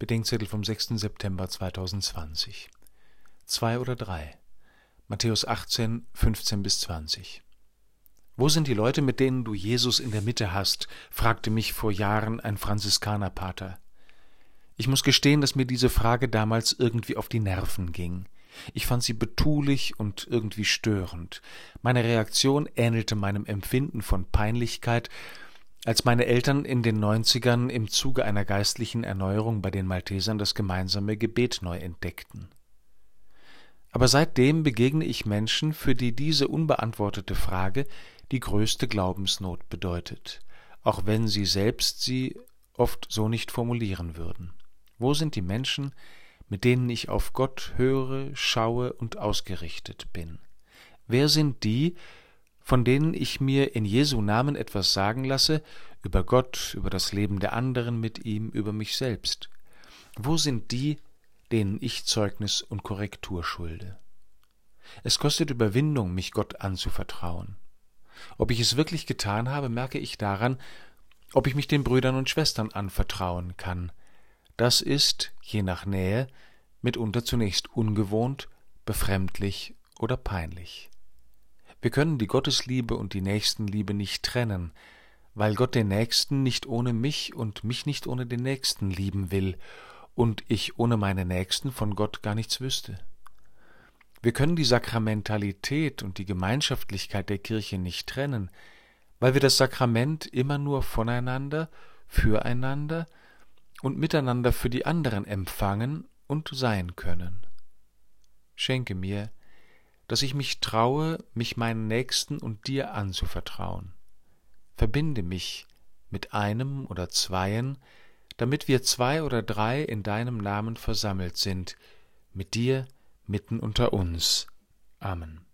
Bedenkzettel vom 6. September 2020. Zwei oder drei. Matthäus 18, 15 bis 20. Wo sind die Leute, mit denen du Jesus in der Mitte hast? fragte mich vor Jahren ein Franziskanerpater. Ich muss gestehen, dass mir diese Frage damals irgendwie auf die Nerven ging. Ich fand sie betulich und irgendwie störend. Meine Reaktion ähnelte meinem Empfinden von Peinlichkeit, als meine Eltern in den Neunzigern im Zuge einer geistlichen Erneuerung bei den Maltesern das gemeinsame Gebet neu entdeckten. Aber seitdem begegne ich Menschen, für die diese unbeantwortete Frage die größte Glaubensnot bedeutet, auch wenn sie selbst sie oft so nicht formulieren würden. Wo sind die Menschen, mit denen ich auf Gott höre, schaue und ausgerichtet bin? Wer sind die, von denen ich mir in Jesu Namen etwas sagen lasse, über Gott, über das Leben der anderen mit ihm, über mich selbst? Wo sind die, denen ich Zeugnis und Korrektur schulde? Es kostet Überwindung, mich Gott anzuvertrauen. Ob ich es wirklich getan habe, merke ich daran, ob ich mich den Brüdern und Schwestern anvertrauen kann, das ist, je nach Nähe, mitunter zunächst ungewohnt, befremdlich oder peinlich. Wir können die Gottesliebe und die Nächstenliebe nicht trennen, weil Gott den Nächsten nicht ohne mich und mich nicht ohne den Nächsten lieben will und ich ohne meine Nächsten von Gott gar nichts wüsste. Wir können die Sakramentalität und die Gemeinschaftlichkeit der Kirche nicht trennen, weil wir das Sakrament immer nur voneinander, füreinander und miteinander für die anderen empfangen und sein können. Schenke mir, dass ich mich traue, mich meinen Nächsten und dir anzuvertrauen. Verbinde mich mit einem oder zweien, damit wir zwei oder drei in deinem Namen versammelt sind, mit dir mitten unter uns. Amen.